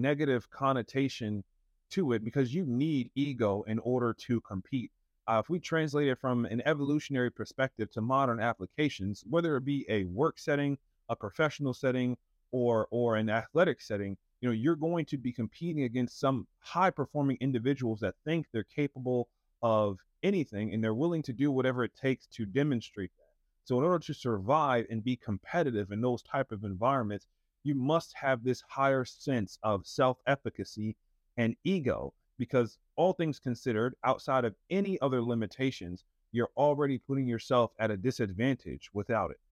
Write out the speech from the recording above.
negative connotation to it because you need ego in order to compete. Uh, if we translate it from an evolutionary perspective to modern applications, whether it be a work setting, a professional setting, or or an athletic setting, you know, you're going to be competing against some high performing individuals that think they're capable of anything and they're willing to do whatever it takes to demonstrate that. So in order to survive and be competitive in those type of environments, you must have this higher sense of self-efficacy and ego because all things considered, outside of any other limitations, you're already putting yourself at a disadvantage without it.